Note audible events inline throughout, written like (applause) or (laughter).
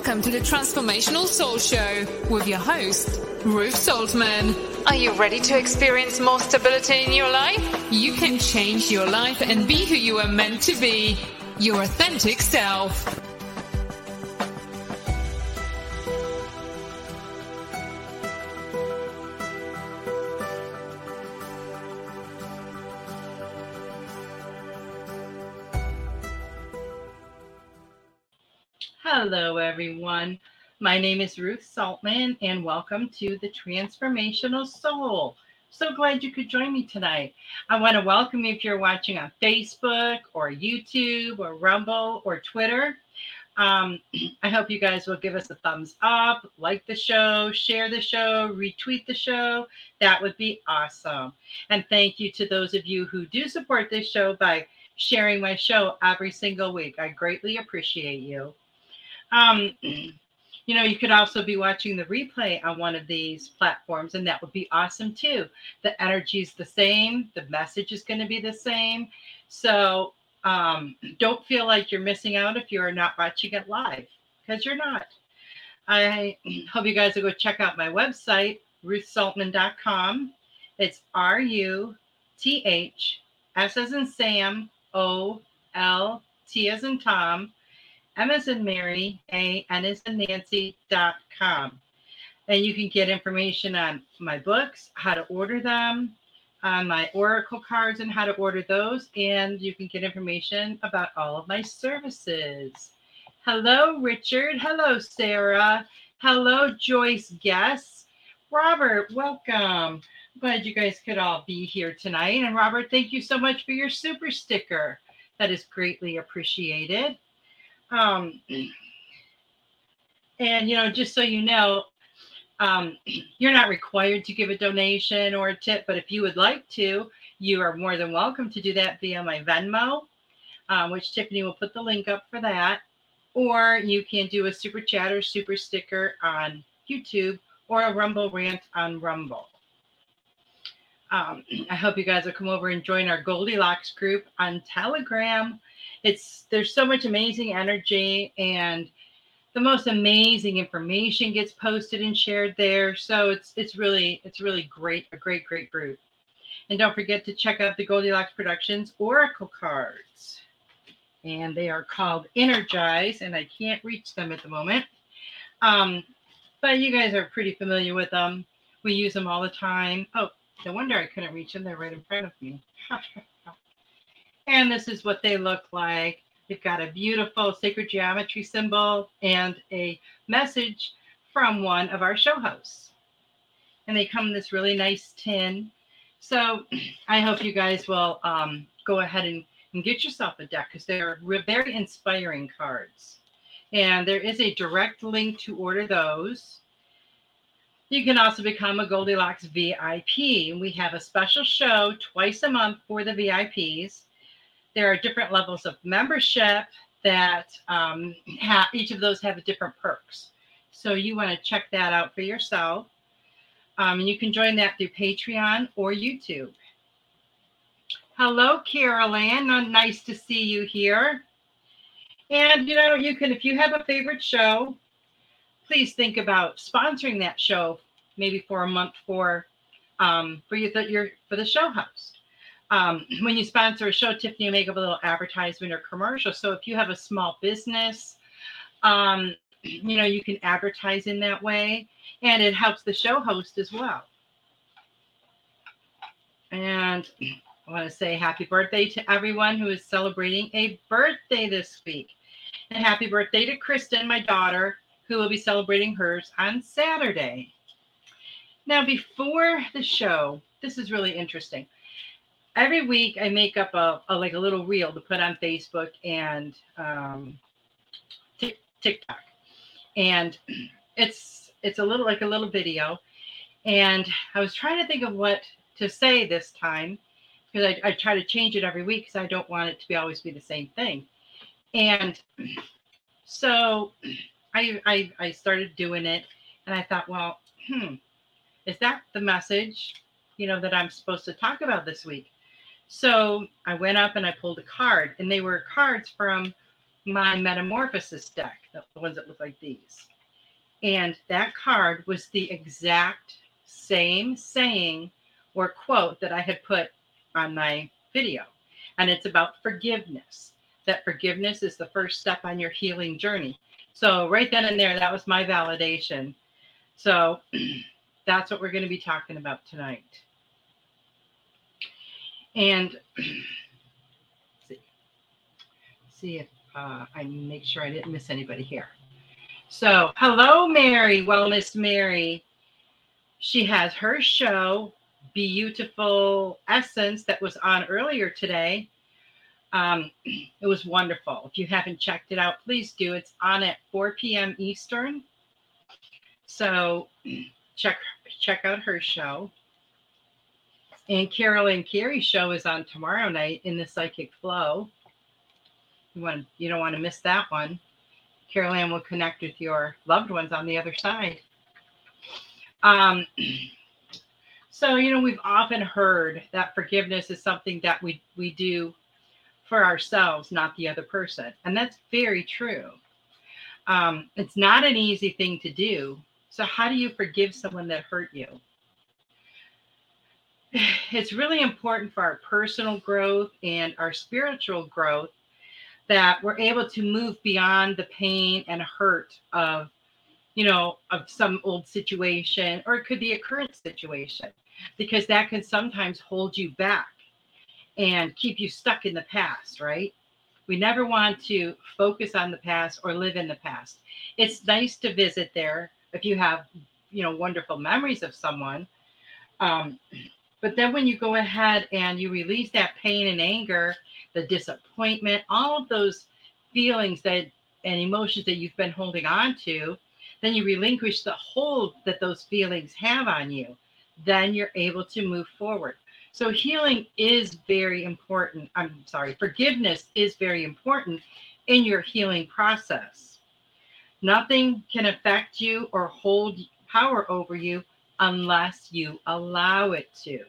Welcome to the Transformational Soul Show with your host, Ruth Soltman. Are you ready to experience more stability in your life? You can change your life and be who you are meant to be, your authentic self. Hello, everyone. My name is Ruth Soltman, and welcome to the Transformational Soul. So glad you could join me tonight. I want to welcome you if you're watching on Facebook or YouTube or Rumble or Twitter. Um, (clears throat) I hope you guys will give us a thumbs up, like the show, share the show, retweet the show. That would be awesome. And thank you to those of you who do support this show by sharing my show every single week. I greatly appreciate you. Um, (clears throat) you know, you could also be watching the replay on one of these platforms, and that would be awesome too. The energy is the same, the message is going to be the same. So um, (clears throat) don't feel like you're missing out if you're not watching it live, because you're not. I (clears throat) hope you guys will go check out my website, ruthsoltman.com. It's R U T H S as in Sam, O L T as in Tom M as in Mary, A, N as in Nancy.com. And you can get information on my books, how to order them, on my Oracle cards and how to order those. And you can get information about all of my services. Hello, Richard. Hello, Sarah. Hello, Joyce Guest. Robert, welcome. Glad you guys could all be here tonight. And Robert, thank you so much for your super sticker. That is greatly appreciated. Um, and you know, just so you know, um, you're not required to give a donation or a tip, but if you would like to, you are more than welcome to do that via my Venmo, um, which Tiffany will put the link up for that. Or you can do a super chat or super sticker on YouTube or a Rumble rant on Rumble. Um, I hope you guys will come over and join our Goldylocks group on Telegram it's there's so much amazing energy and the most amazing information gets posted and shared there. So it's it's really it's really great, a great, great group. And don't forget to check out the Goldylocks Productions Oracle cards. And they are called Energize, and I can't reach them at the moment. Um, but you guys are pretty familiar with them. We use them all the time. Oh, no wonder I couldn't reach them. They're right in front of me. (laughs) And this is what they look like. They've got a beautiful sacred geometry symbol and a message from one of our show hosts. and they come in this really nice tin. So (clears throat) I hope you guys will um, go ahead and, and get yourself a deck because they're very inspiring cards. And there is a direct link to order those. You can also become a Goldylocks VIP. We have a special show twice a month for the VIPs. There are different levels of membership that um, have, each of those have different perks. So you want to check that out for yourself. Um, and you can join that through Patreon or YouTube. Hello, Carol Ann. Nice to see you here. And you know, you can if you have a favorite show, please think about sponsoring that show maybe for a month for um, for you that you're for the show host. Um, when you sponsor a show, Tiffany will make up a little advertisement or commercial. So if you have a small business, um, you know, you can advertise in that way, and it helps the show host as well. And I want to say happy birthday to everyone who is celebrating a birthday this week. And happy birthday to Kristen, my daughter, who will be celebrating hers on Saturday. Now, before the show, this is really interesting. Every week, I make up a, a like a little reel to put on Facebook and um, TikTok, and (clears throat) it's it's a little like a little video. And I was trying to think of what to say this time because I, I try to change it every week because I don't want it to be always be the same thing. And (clears throat) so (clears throat) I, I I started doing it and I thought, well, hmm, is that the message, you know, that I'm supposed to talk about this week? So I went up and I pulled a card, and they were cards from my Metamorphosis deck, the ones that look like these. And that card was the exact same saying or quote that I had put on my video. And it's about forgiveness that forgiveness is the first step on your healing journey. So, right then and there, that was my validation. So, (clears throat) that's what we're going to be talking about tonight. And (clears throat) see, if uh, I make sure I didn't miss anybody here. So, hello, Mary, Wellness Mary. She has her show, Beautiful Essence, that was on earlier today. Um, (clears throat) it was wonderful. If you haven't checked it out, please do. It's on at 4 p.m. Eastern. So (clears throat) check check out her show. And Carolyn Carey's show is on tomorrow night in the Psychic Flow. You want you don't want to miss that one. Carolyn will connect with your loved ones on the other side. Um, (clears throat) so you know we've often heard that forgiveness is something that we we do for ourselves, not the other person. And that's very true. Um, it's not an easy thing to do. So, how do you forgive someone that hurt you? It's really important for our personal growth and our spiritual growth that we're able to move beyond the pain and hurt of, you know, of some old situation, or it could be a current situation, because that can sometimes hold you back and keep you stuck in the past, right? We never want to focus on the past or live in the past. It's nice to visit there if you have, you know, wonderful memories of someone. Um, but then when you go ahead and you release that pain and anger, the disappointment, all of those feelings that and emotions that you've been holding on to, then you relinquish the hold that those feelings have on you. Then you're able to move forward. So healing is very important. I'm sorry, forgiveness is very important in your healing process. Nothing can affect you or hold power over you unless you allow it to.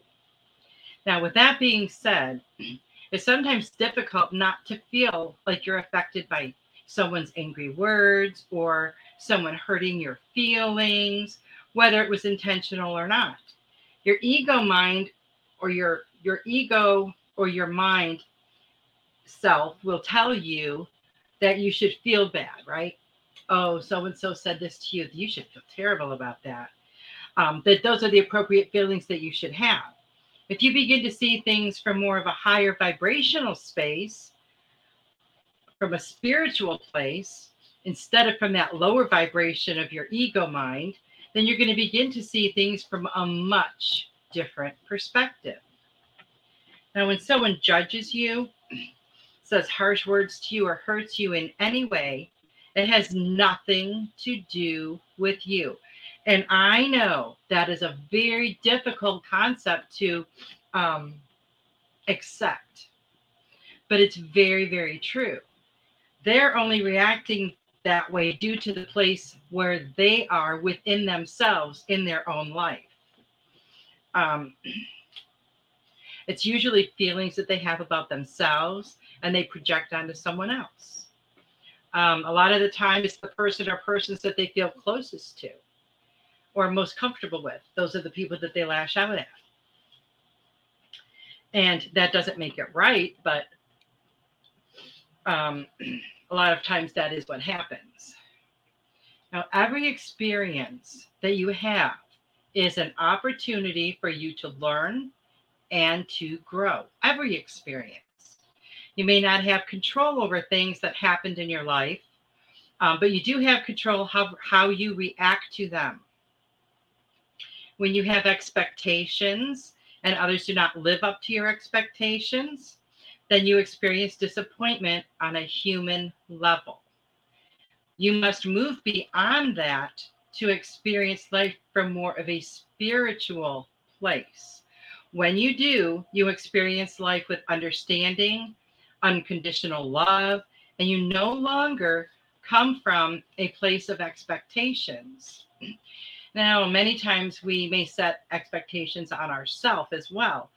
Now, with that being said, (clears throat) it's sometimes difficult not to feel like you're affected by someone's angry words or someone hurting your feelings, whether it was intentional or not. Your ego mind or your your ego or your mind self will tell you that you should feel bad, right? Oh, so and so said this to you. You should feel terrible about that. Um, that those are the appropriate feelings that you should have. If you begin to see things from more of a higher vibrational space, from a spiritual place, instead of from that lower vibration of your ego mind, then you're going to begin to see things from a much different perspective. Now, when someone judges you, (clears throat) says harsh words to you, or hurts you in any way, it has nothing to do with you. And I know that is a very difficult concept to um, accept, but it's very, very true. They're only reacting that way due to the place where they are within themselves in their own life. Um, (clears throat) it's usually feelings that they have about themselves and they project onto someone else. Um, a lot of the time, it's the person or persons that they feel closest to or most comfortable with. Those are the people that they lash out at. And that doesn't make it right, but um, (clears throat) a lot of times that is what happens. Now, every experience that you have is an opportunity for you to learn and to grow. Every experience. You may not have control over things that happened in your life, um, but you do have control how, how you react to them. When you have expectations and others do not live up to your expectations, then you experience disappointment on a human level. You must move beyond that to experience life from more of a spiritual place. When you do, you experience life with understanding, unconditional love, and you no longer come from a place of expectations. Now, many times we may set expectations on ourselves as well.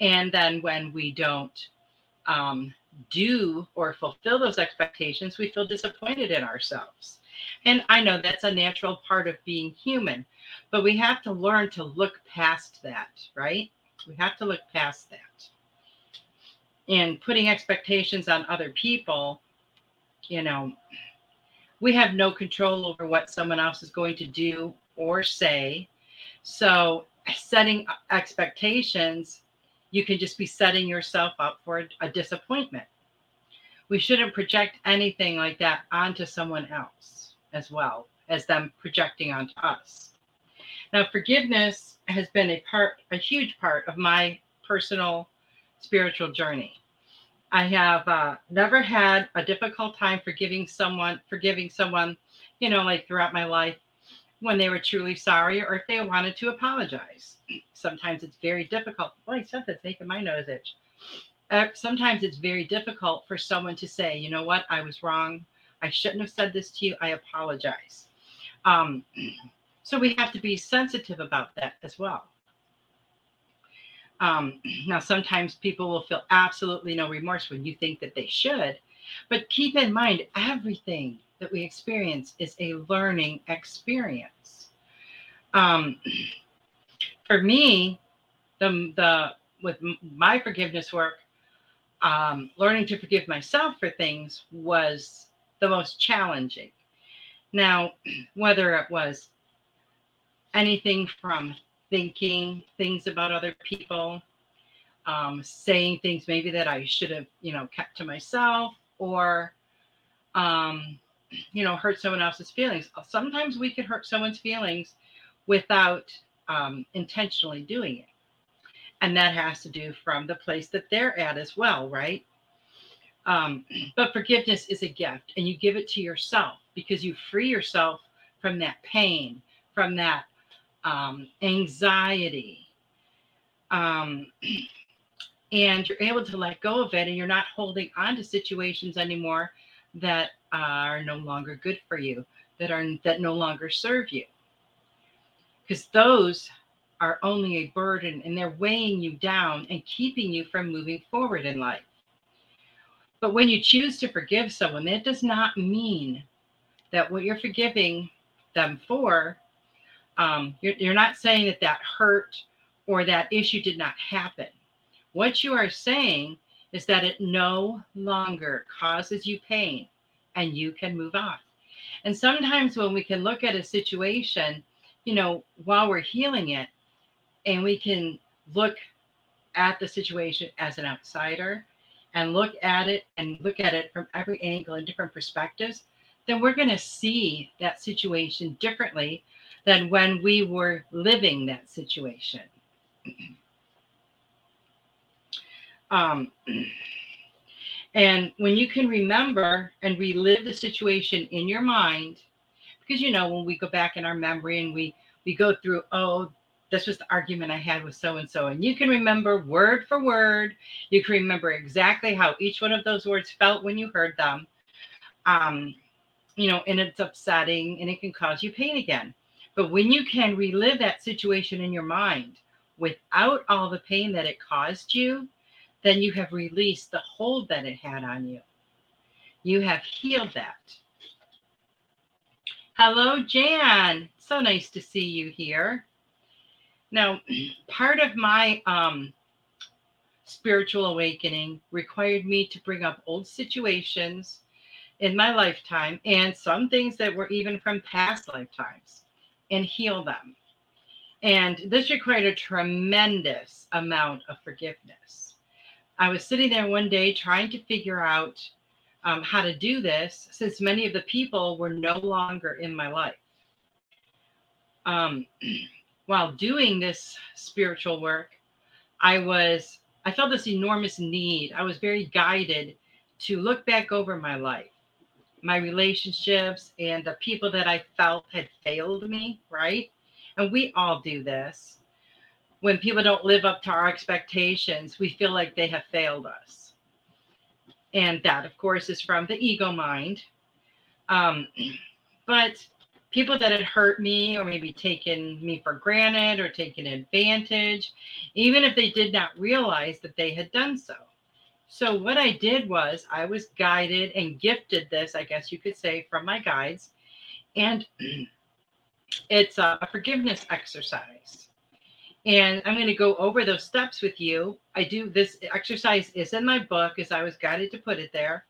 And then when we don't um, do or fulfill those expectations, we feel disappointed in ourselves. And I know that's a natural part of being human, but we have to learn to look past that, right? We have to look past that. And putting expectations on other people, you know, we have no control over what someone else is going to do or say. So, setting expectations you can just be setting yourself up for a, disappointment. We shouldn't project anything like that onto someone else as well as them projecting onto us. Now, forgiveness has been a part, a huge part of my personal spiritual journey. I have uh, never had a difficult time forgiving someone, forgiving someone, you know, like throughout my life when they were truly sorry or if they wanted to apologize. (clears throat) Sometimes it's very difficult. Boy, something's making my nose itch. Uh, sometimes it's very difficult for someone to say, you know what, I was wrong. I shouldn't have said this to you. I apologize. Um, (clears throat) so we have to be sensitive about that as well. Um, (clears throat) now, sometimes people will feel absolutely no remorse when you think that they should, but keep in mind everything that we experience is a learning experience. Um, for me, the the with my forgiveness work, um, learning to forgive myself for things was the most challenging. Now, (clears throat) whether it was anything from thinking things about other people, um, saying things maybe that I should have, you know, kept to myself, or um, you know, hurt someone else's feelings. Sometimes we can hurt someone's feelings without um, intentionally doing it. And that has to do from the place that they're at as well, right? Um, but forgiveness is a gift, and you give it to yourself because you free yourself from that pain, from that um, anxiety. Um, (clears throat) and you're able to let go of it, and you're not holding on to situations anymore that are no longer good for you, that are that no longer serve you. Because those are only a burden and they're weighing you down and keeping you from moving forward in life. But when you choose to forgive someone, that does not mean that what you're forgiving them for, um, you're, you're not saying that that hurt or that issue did not happen. What you are saying is that it no longer causes you pain and you can move on. And sometimes when we can look at a situation, you know, while we're healing it, and we can look at the situation as an outsider and look at it and look at it from every angle and different perspectives, then we're going to see that situation differently than when we were living that situation. (clears throat) Um, and when you can remember and relive the situation in your mind, because you know when we go back in our memory and we we go through, oh, this was the argument I had with so and so, and you can remember word for word. You can remember exactly how each one of those words felt when you heard them. Um, you know, and it's upsetting and it can cause you pain again. But when you can relive that situation in your mind without all the pain that it caused you, then you have released the hold that it had on you. You have healed that. Hello, Jan. So nice to see you here. Now, (clears throat) part of my um, spiritual awakening required me to bring up old situations in my lifetime and some things that were even from past lifetimes and heal them. And this required a tremendous amount of forgiveness. I was sitting there one day trying to figure out um, how to do this since many of the people were no longer in my life. Um, (clears throat) while doing this spiritual work, I was, I felt this enormous need. I was very guided to look back over my life my relationships and the people that I felt had failed me, right? And we all do this. When people don't live up to our expectations, we feel like they have failed us. And that, of course, is from the ego mind. Um, (clears throat) but people that had hurt me or maybe taken me for granted or taken advantage, even if they did not realize that they had done so. So what I did was I was guided and gifted this, I guess you could say, from my guides. And (clears throat) it's a, forgiveness exercise. And I'm going to go over those steps with you. I do this exercise is in my book as I was guided to put it there.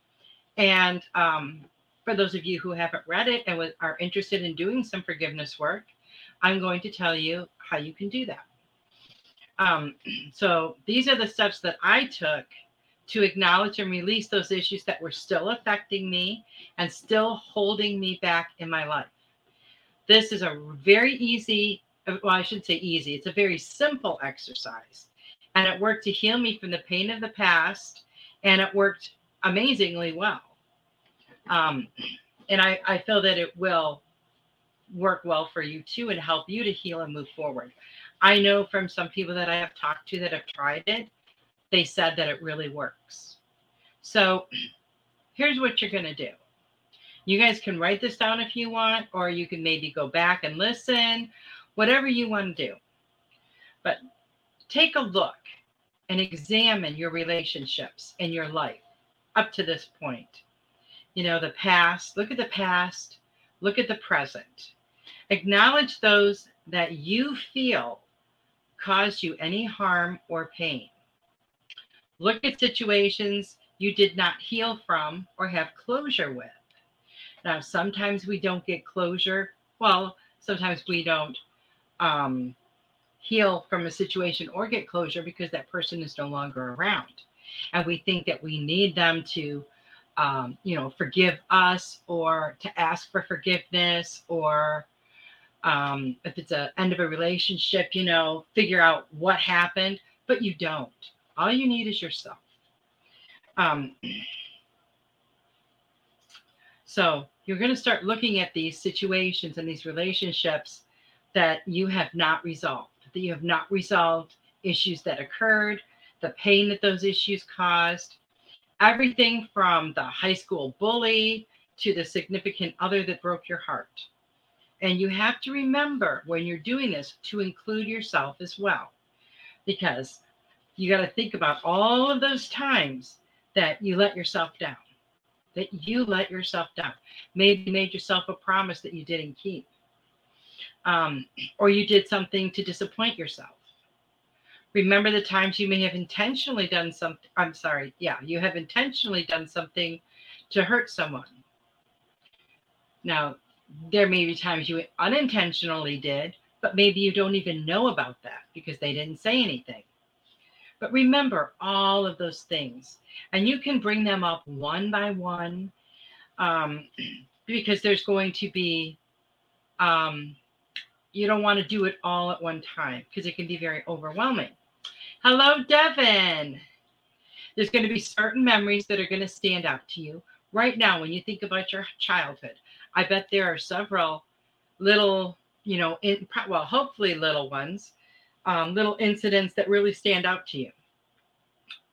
And um, for those of you who haven't read it and are interested in doing some forgiveness work, I'm going to tell you how you can do that. Um, (clears throat) so these are the steps that I took to acknowledge and release those issues that were still affecting me and still holding me back in my life. This is a very easy, well, I shouldn't say easy, it's a very simple exercise. And it worked to heal me from the pain of the past, and it worked amazingly well. Um, and I, I feel that it will work well for you too and help you to heal and move forward. I know from some people that I have talked to that have tried it they said that it really works. So here's what you're going to do. You guys can write this down if you want, or you can maybe go back and listen, whatever you want to do. But take a look and examine your relationships in your life up to this point. You know, the past, look at the past, look at the present. Acknowledge those that you feel caused you any harm or pain. Look at situations you did not heal from or have closure with. Now, sometimes we don't get closure. Well, sometimes we don't um, heal from a situation or get closure because that person is no longer around. And we think that we need them to, um, you know, forgive us or to ask for forgiveness or um, if it's a end of a relationship, you know, figure out what happened, but you don't. All you need is yourself. Um, (clears throat) so you're going to start looking at these situations and these relationships that you have not resolved, that you have not resolved issues that occurred, the pain that those issues caused, everything from the high school bully to the significant other that broke your heart. And you have to remember when you're doing this to include yourself as well, because you got to think about all of those times that you let yourself down, that you let yourself down. Maybe made yourself a promise that you didn't keep, um, or you did something to disappoint yourself. Remember the times you may have intentionally done something. I'm sorry. Yeah, you have intentionally done something to hurt someone. Now, there may be times you unintentionally did, but maybe you don't even know about that because they didn't say anything. But remember all of those things, and you can bring them up one by one um, (clears throat) because there's going to be, um, you don't want to do it all at one time because it can be very overwhelming. Hello, Devin. There's going to be certain memories that are going to stand out to you right now when you think about your childhood. I bet there are several little, you know, in, well, hopefully little ones, um, little incidents that really stand out to you.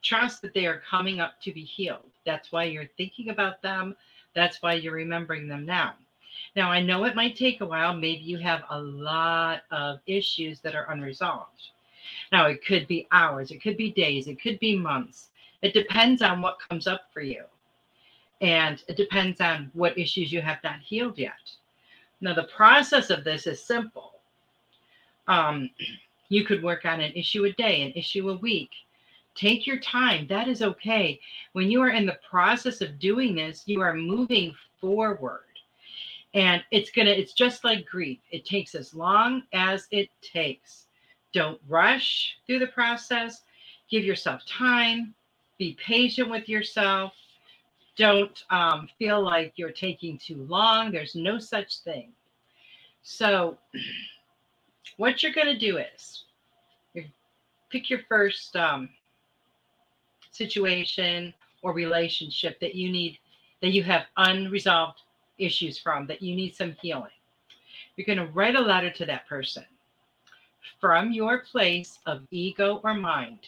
Trust that they are coming up to be healed. That's why you're thinking about them. That's why you're remembering them now. Now, I know it might take a while. Maybe you have a lot of issues that are unresolved. Now, it could be hours, it could be days, it could be months. It depends on what comes up for you. And it depends on what issues you have not healed yet. Now, the process of this is simple. Um, (clears throat) you could work on an issue a day, an issue a week. Take your time. That is okay. When you are in the process of doing this, you are moving forward. And it's to, it's just like grief. It takes as long as it takes. Don't rush through the process. Give yourself time. Be patient with yourself. Don't um, feel like you're taking too long. There's no such thing. So, (clears throat) what you're going to do is pick your first um, situation or relationship that you need, that you have unresolved issues from, that you need some healing. You're going to write a letter to that person from your place of ego or mind.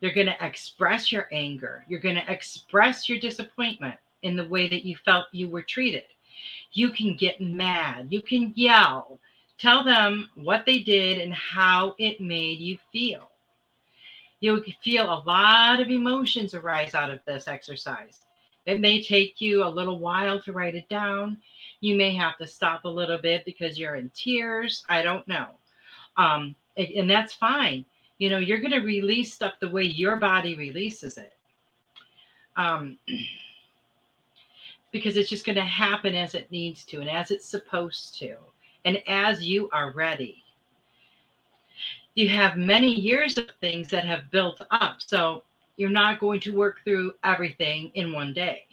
You're going to express your anger. You're going to express your disappointment in the way that you felt you were treated. You can get mad. You can yell. Tell them what they did and how it made you feel. You'll feel a lot of emotions arise out of this exercise. It may take you a little while to write it down. You may have to stop a little bit because you're in tears. I don't know. Um, and that's fine. You know, you're going to release stuff the way your body releases it. Um, (clears throat) because it's just going to happen as it needs to and as it's supposed to and as you are ready. You have many years of things that have built up. So you're not going to work through everything in one day.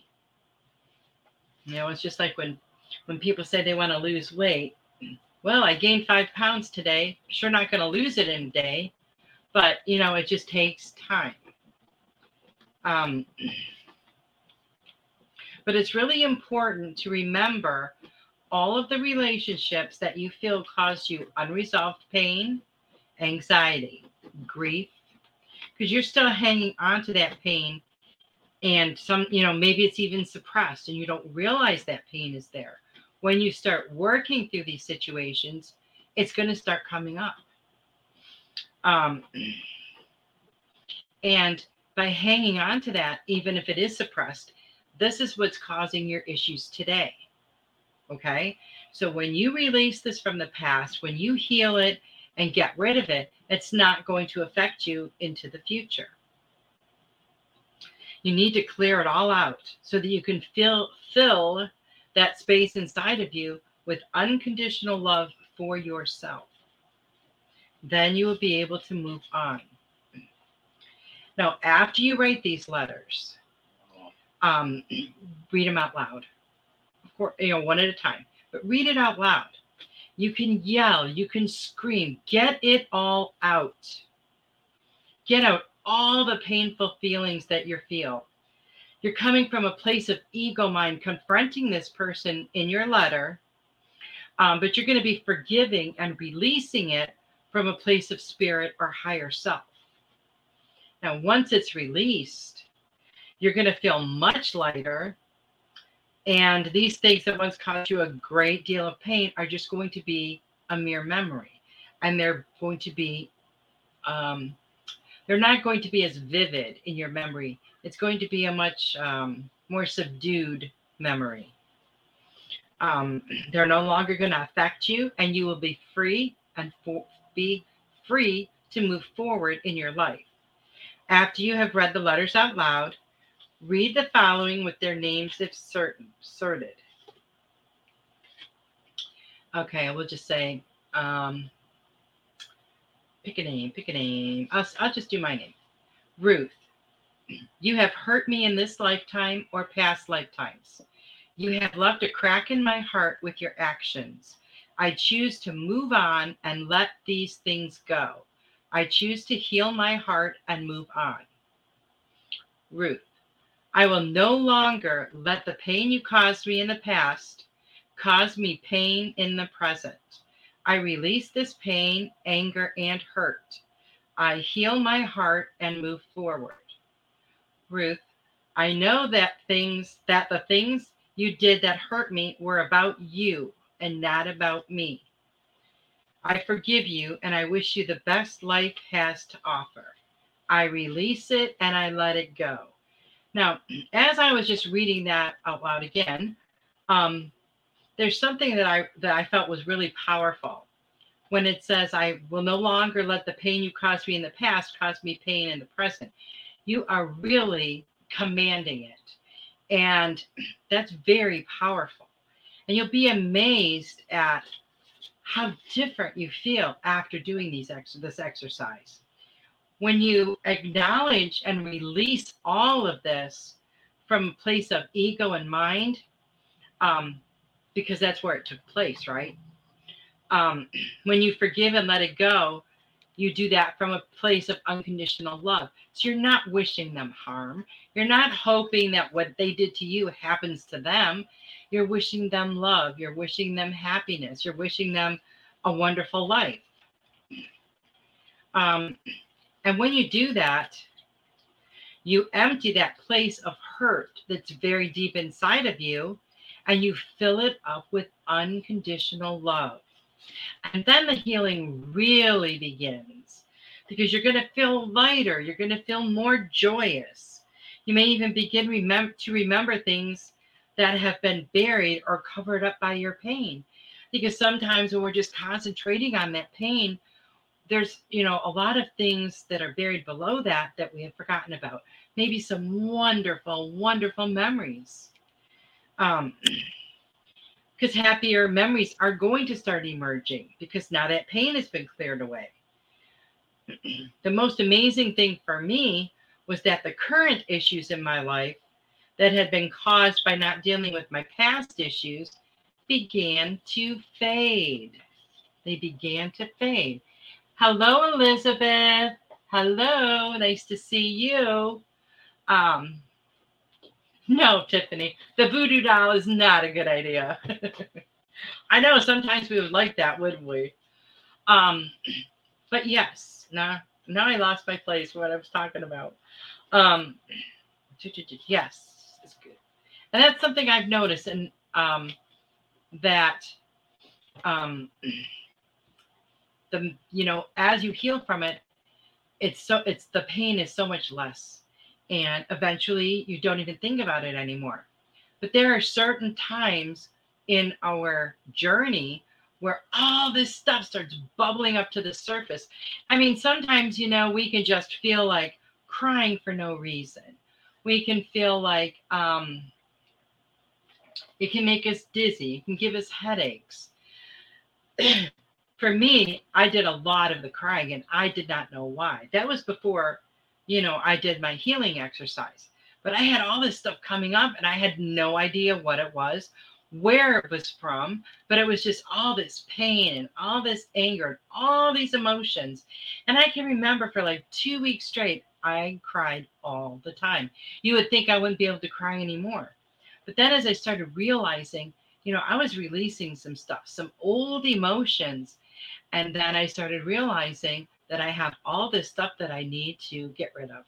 You know, it's just like when when people say they want to lose weight. Well, I gained five pounds today. Sure, not going to lose it in a day, but you know, it just takes time. Um, but it's really important to remember all of the relationships that you feel cause you unresolved pain, anxiety, grief, because you're still hanging on to that pain and some you know maybe it's even suppressed and you don't realize that pain is there. When you start working through these situations it's going to start coming up. Um, and by hanging on to that even if it is suppressed this is what's causing your issues today okay? So when you release this from the past when you heal it and get rid of it it's not going to affect you into the future. You need to clear it all out so that you can fill fill that space inside of you with unconditional love for yourself. Then you will be able to move on. Now, after you write these letters, um, (clears throat) read them out loud. Of course, you know, one at a time, but read it out loud. You can yell, you can scream, get it all out. Get out all the painful feelings that you feel. You're coming from a place of ego mind, confronting this person in your letter, um, but you're going to be forgiving and releasing it from a place of spirit or higher self. Now, once it's released, you're going to feel much lighter and these things that once caused you a great deal of pain are just going to be a mere memory. And they're going to be, um, they're not going to be as vivid in your memory. It's going to be a much um, more subdued memory. Um, (clears throat) they're no longer going to affect you, and you will be free and for, be free to move forward in your life. After you have read the letters out loud, Read the following with their names if certain, sorted. Okay, we'll just say, um, pick a name, pick a name. I'll, I'll just do my name. Ruth, you have hurt me in this lifetime or past lifetimes. You have left a crack in my heart with your actions. I choose to move on and let these things go. I choose to heal my heart and move on. Ruth, I will no longer let the pain you caused me in the past cause me pain in the present. I release this pain, anger, and hurt. I heal my heart and move forward. Ruth, I know that things that the things you did that hurt me were about you and not about me. I forgive you and I wish you the best life has to offer. I release it and I let it go. Now, (clears throat) as I was just reading that out loud again, um, there's something that I that I felt was really powerful when it says, "I will no longer let the pain you caused me in the past cause me pain in the present." You are really commanding it, and (clears throat) that's very powerful. And you'll be amazed at how different you feel after doing these ex- this exercise when you acknowledge and release all of this from a place of ego and mind, um, because that's where it took place, right? Um, (clears throat) when you forgive and let it go, you do that from a place of unconditional love. So you're not wishing them harm. You're not hoping that what they did to you happens to them. You're wishing them love. You're wishing them happiness. You're wishing them a wonderful life. Um, and when you do that, you empty that place of hurt that's very deep inside of you and you fill it up with unconditional love. And then the healing really begins because you're going to feel lighter, you're going to feel more joyous. You may even begin remem- to remember things that have been buried or covered up by your pain. Because sometimes when we're just concentrating on that pain, there's you know a lot of things that are buried below that that we have forgotten about. Maybe some wonderful wonderful memories. Um (clears throat) because happier memories are going to start emerging because now that pain has been cleared away. (clears throat) The most amazing thing for me was that the current issues in my life that had been caused by not dealing with my past issues began to fade. They began to fade Hello, Elizabeth. Hello, nice to see you. Um, no, Tiffany, the voodoo doll is not a good idea. (laughs) I know sometimes we would like that, wouldn't we? Um, but yes, now now I lost my place what I was talking about. Um, (clears throat) yes, it's good, and that's something I've noticed, and um, that um (clears throat) the you know as you heal from it it's so it's the pain is so much less. And eventually you don't even think about it anymore. But there are certain times in our journey where all this stuff starts bubbling up to the surface. I mean sometimes you know we can just feel like crying for no reason. We can feel like um it can make us dizzy. It can give us headaches (clears throat) for me, I did a lot of the crying and I did not know why. That was before, you know, I did my healing exercise. But I had all this stuff coming up and I had no idea what it was, where it was from, but it was just all this pain and all this anger and all these emotions. And I can remember for like two weeks straight, I cried all the time. You would think I wouldn't be able to cry anymore. But then as I started realizing, you know, I was releasing some stuff, some old emotions and then I started realizing that I have all this stuff that I need to get rid of.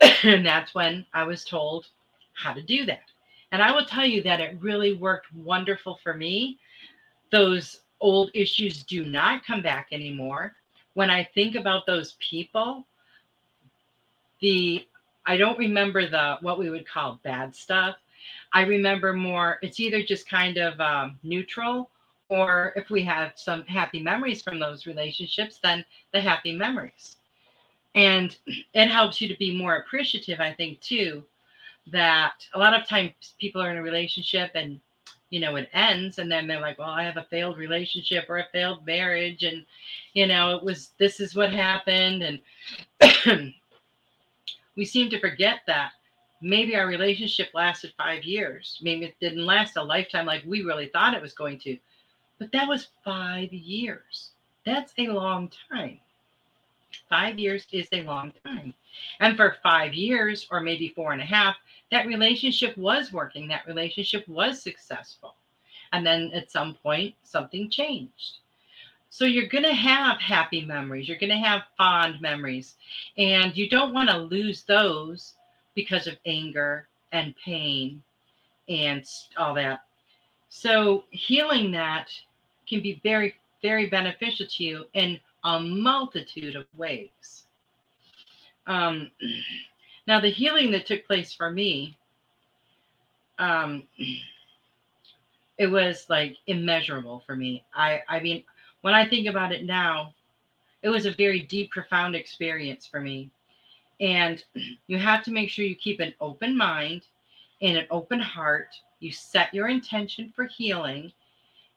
(coughs) and that's when I was told how to do that. And I will tell you that it really worked wonderful for me. Those old issues do not come back anymore. When I think about those people, the I don't remember the what we would call bad stuff. I remember more, it's either just kind of um, neutral or if we have some happy memories from those relationships, then the happy memories. And it helps you to be more appreciative, I think, too, that a lot of times people are in a relationship and you know it ends and then they're like well i have a failed relationship or a failed marriage and you know it was this is what happened and (clears throat) we seem to forget that maybe our relationship lasted five years maybe it didn't last a lifetime like we really thought it was going to But that was five years. That's a long time. Five years is a long time. And for five years, or maybe four and a half, that relationship was working, that relationship was successful. And then at some point, something changed. So you're going to have happy memories, you're going to have fond memories, and you don't want to lose those because of anger and pain and all that. So healing that can be very, very beneficial to you in a multitude of ways. Um, (clears throat) now, the healing that took place for me, um, it was like immeasurable for me. I, I mean, when I think about it now, it was a very deep, profound experience for me. And (clears throat) you have to make sure you keep an open mind and an open heart. You set your intention for healing.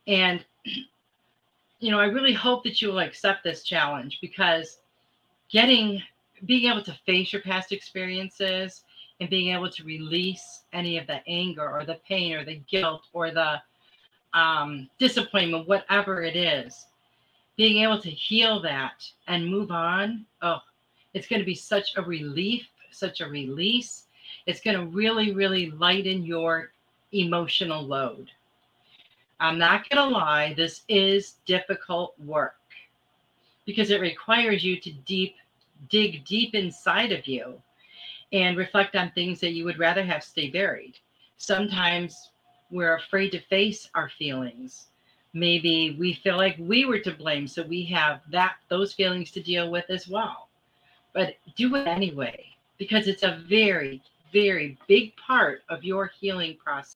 And, you know, I really hope that you will accept this challenge because getting, being able to face your past experiences and being able to release any of the anger or the pain or the guilt or the um, disappointment, whatever it is, being able to heal that and move on, oh, it's going to be such a relief, such a release. It's going to really, really lighten your emotional load. I'm not going to lie, this is difficult work because it requires you to deep dig deep inside of you and reflect on things that you would rather have stay buried. Sometimes we're afraid to face our feelings. Maybe we feel like we were to blame so we have that those feelings to deal with as well. But do it anyway because it's a very very big part of your healing process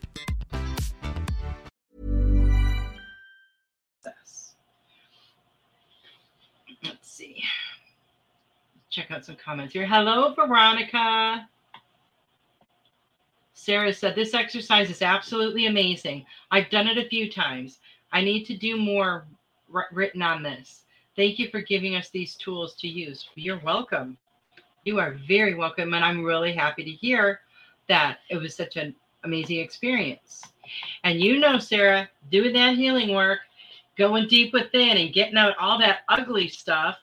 check out some comments here. Hello veronica. Sarah said this exercise is absolutely amazing. I've done it a few times. I need to do more r- written on this. Thank you for giving us these tools to use. You're welcome. You are very welcome and i'm really happy to hear that it was such an amazing experience. And you know sarah doing that healing work going deep within and getting out all that ugly stuff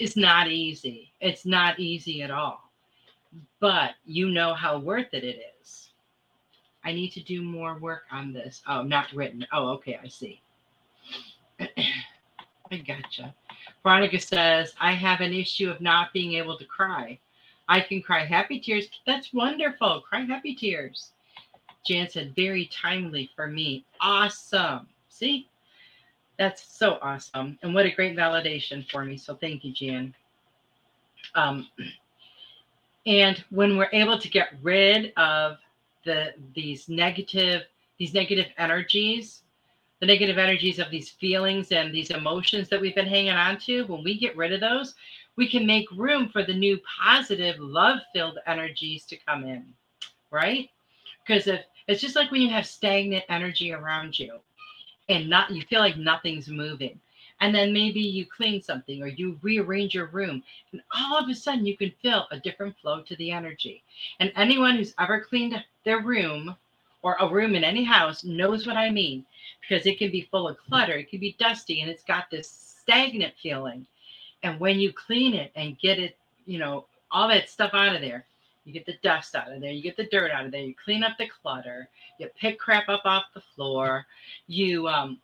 is not easy. It's not easy at all. But you know how worth it it is. I need to do more work on this. Oh, not written. Oh, okay, I see. (clears throat) I gotcha. Veronica says, I have an issue of not being able to cry. I can cry happy tears. That's wonderful. Cry happy tears. Jan said, very timely for me. Awesome. See, that's so awesome. And what a great validation for me. So thank you, Jan. Um, and when we're able to get rid of the these negative these negative energies the negative energies of these feelings and these emotions that we've been hanging on to when we get rid of those we can make room for the new positive love filled energies to come in right because if it's just like when you have stagnant energy around you and not you feel like nothing's moving. And then maybe you clean something or you rearrange your room and all of a sudden you can feel a different flow to the energy. And anyone who's ever cleaned their room or a room in any house knows what i mean because it can be full of clutter it can be dusty and it's got this stagnant feeling. And when you clean it and get it you know all that stuff out of there you get the dust out of there, you get the dirt out of there, you clean up the clutter, you pick crap up off the floor, you um,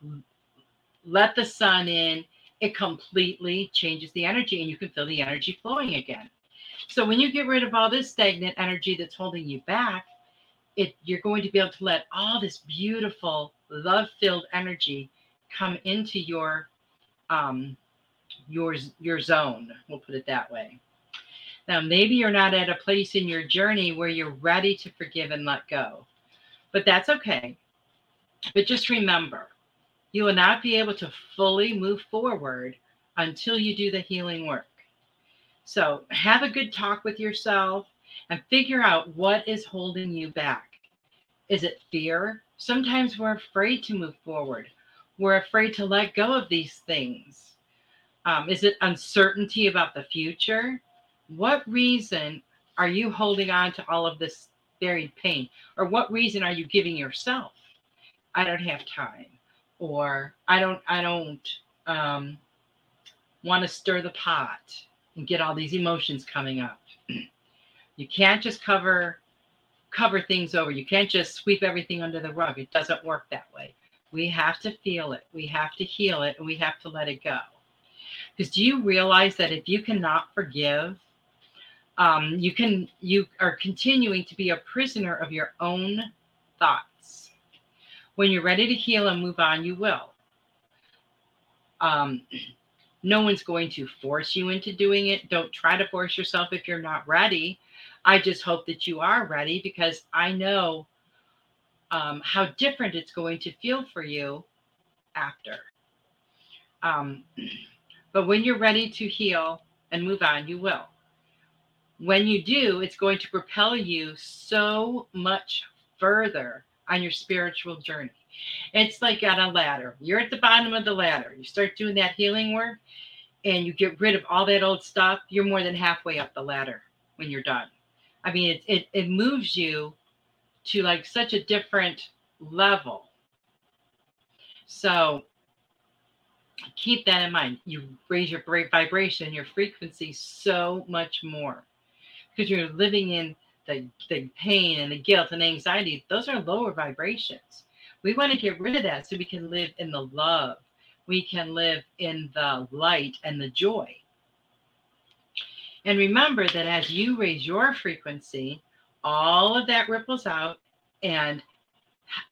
let the sun in, it completely changes the energy and you can feel the energy flowing again. So when you get rid of all this stagnant energy that's holding you back, it you're going to be able to let all this beautiful love-filled energy come into your um your your zone. We'll put it that way. Now maybe you're not at a place in your journey where you're ready to forgive and let go. But that's okay. But just remember, you will not be able to fully move forward until you do the healing work. So have a good talk with yourself and figure out what is holding you back. Is it fear? Sometimes we're afraid to move forward. We're afraid to let go of these things. Um, is it uncertainty about the future? What reason are you holding on to all of this buried pain? Or what reason are you giving yourself? I don't have time. Or I don't, I don't um, want to stir the pot and get all these emotions coming up. (clears throat) you can't just cover cover things over. You can't just sweep everything under the rug. It doesn't work that way. We have to feel it. We have to heal it and we have to let it go. Because do you realize that if you cannot forgive, um, you can you are continuing to be a prisoner of your own thoughts. When you're ready to heal and move on, you will. Um, (clears throat) no one's going to force you into doing it. Don't try to force yourself if you're not ready. I just hope that you are ready because I know um, how different it's going to feel for you after. Um, (clears throat) but when you're ready to heal and move on, you will. When you do, it's going to propel you so much further on your spiritual journey. It's like on a ladder. You're at the bottom of the ladder. You start doing that healing work and you get rid of all that old stuff. You're more than halfway up the ladder when you're done. I mean, it, it, it moves you to like such a different level. So keep that in mind. You raise your vibration, your frequency so much more because you're living in the, the pain and the guilt and anxiety. Those are lower vibrations. We want to get rid of that so we can live in the love. We can live in the light and the joy. And remember that as you raise your frequency, all of that ripples out and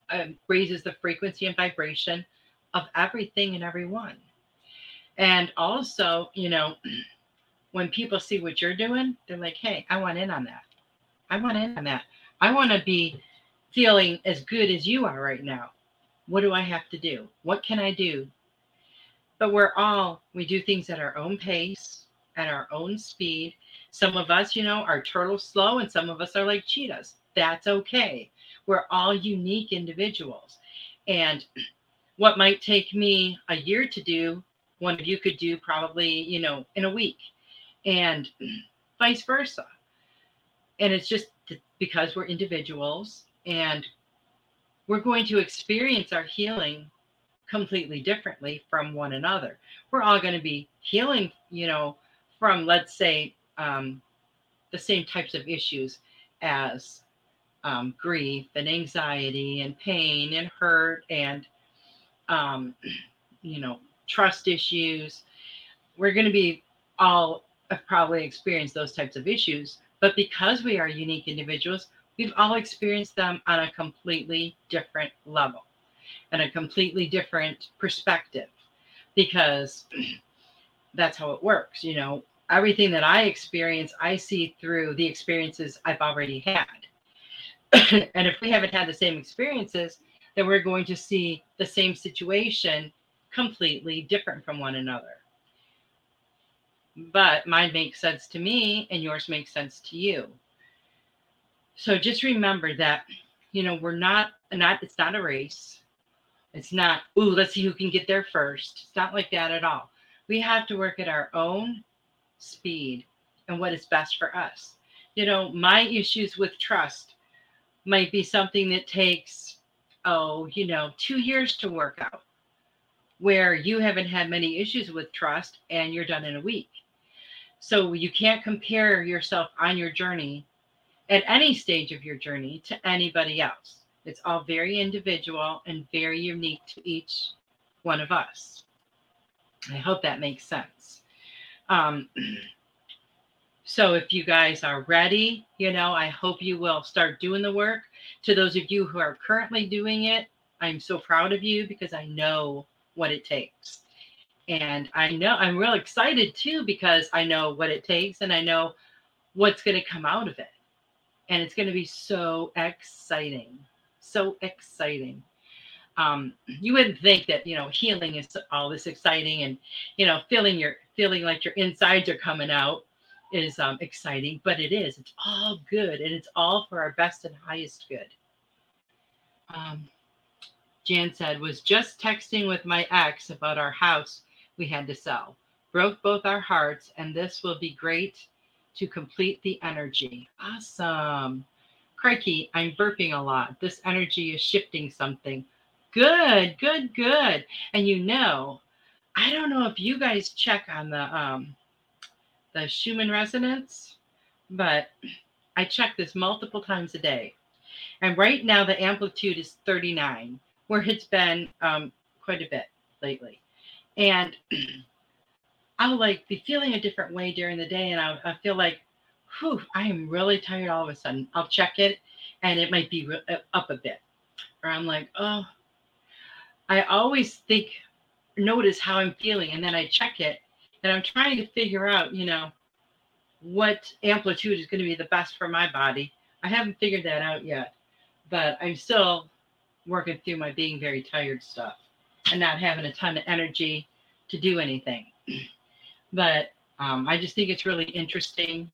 uh, raises the frequency and vibration of everything and everyone. And also, you know, (clears throat) when people see what you're doing, they're like, hey, I want in on that. I want in on that. I want to be feeling as good as you are right now. What do I have to do? What can I do? But we're all, we do things at our own pace, at our own speed. Some of us, you know, are turtle slow, and some of us are like cheetahs. That's okay. We're all unique individuals. And (clears throat) what might take me a year to do, one of you could do probably, you know, in a week, and vice versa. And it's just because we're individuals and we're going to experience our healing completely differently from one another. We're all going to be healing, you know, from, let's say, um, the same types of issues as um, grief and anxiety and pain and hurt and, um, you know, trust issues. We're going to be all probably experienced those types of issues. But because we are unique individuals, we've all experienced them on a completely different level and a completely different perspective because (clears throat) that's how it works. You know, everything that I experience, I see through the experiences I've already had. (clears throat) and if we haven't had the same experiences, then we're going to see the same situation completely different from one another. But mine makes sense to me and yours makes sense to you. So just remember that, you know, we're not not it's not a race. It's not, ooh, let's see who can get there first. It's not like that at all. We have to work at our own speed and what is best for us. You know, my issues with trust might be something that takes, oh, you know, two years to work out, where you haven't had many issues with trust and you're done in a week. So you can't compare yourself on your journey at any stage of your journey to anybody else. It's all very individual and very unique to each one of us. I hope that makes sense. Um, (clears throat) so if you guys are ready, you know, I hope you will start doing the work. To those of you who are currently doing it, I'm so proud of you because I know what it takes. And I know I'm real excited too because I know what it takes and I know what's going to come out of it. And it's going to be so exciting. So exciting. Um, you wouldn't think that, you know, healing is all this exciting and, you know, feeling your feeling like your insides are coming out is um, exciting, but it is. It's all good and it's all for our best and highest good. Um, Jan said, was just texting with my ex about our house we had to sell. Broke both our hearts, and this will be great to complete the energy. Awesome. Crikey, I'm burping a lot. This energy is shifting something. Good, good, good. And you know, I don't know if you guys check on the um the Schumann resonance, but I check this multiple times a day. And right now the amplitude is 39, where it's been um, quite a bit lately. And (clears throat) I'll like be feeling a different way during the day, and I'll, I feel like, whew, I am really tired all of a sudden. I'll check it, and it might be re- uh, up a bit, or I'm like, oh, I always think, notice how I'm feeling, and then I check it, and I'm trying to figure out, you know, what amplitude is going to be the best for my body. I haven't figured that out yet, but I'm still working through my being very tired stuff and not having a ton of energy to do anything. (clears throat) but um, I just think it's really interesting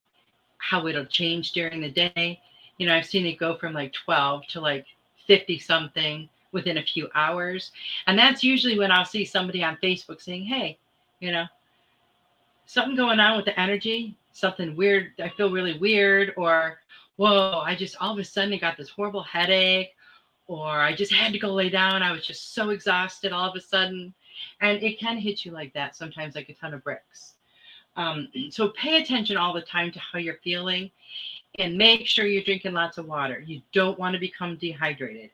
how it'll change during the day. You know, I've seen it go from like 12 to like 50 something within a few hours. And that's usually when I'll see somebody on Facebook saying, Hey, you know, something going on with the energy, something weird. I feel really weird, or whoa, I just all of a sudden got this horrible headache, or I just had to go lay down. I was just so exhausted all of a sudden. And it can hit you like that sometimes, like a ton of bricks. Um, (clears throat) so pay attention all the time to how you're feeling and make sure you're drinking lots of water. You don't want to become dehydrated.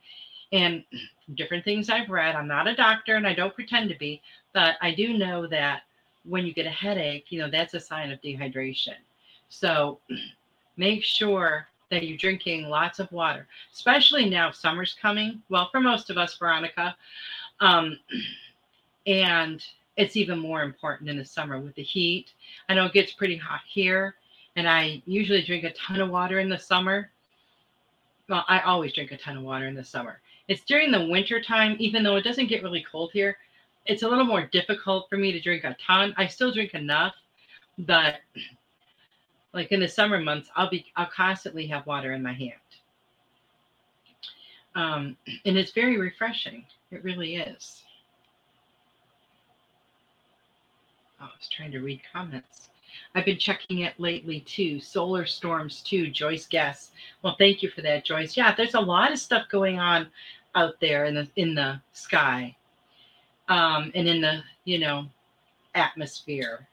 And (clears throat) different things I've read, I'm not a doctor and I don't pretend to be, but I do know that when you get a headache, you know, that's a sign of dehydration. So (clears throat) make sure that you're drinking lots of water, especially now summer's coming. Well, for most of us, Veronica. Um, (clears throat) and it's even more important in the summer with the heat. I know it gets pretty hot here, and I usually drink a ton of water in the summer. Well, I always drink a ton of water in the summer. It's during the winter time, even though it doesn't get really cold here, it's a little more difficult for me to drink a ton. I still drink enough, but like in the summer months, I'll be I'll constantly have water in my hand. Um, and it's very refreshing. It really is. Oh, I was trying to read comments. I've been checking it lately too. Solar storms too. Joyce Guess. Well, thank you for that, Joyce. Yeah, there's a lot of stuff going on out there in the in the sky um, and in the you know atmosphere.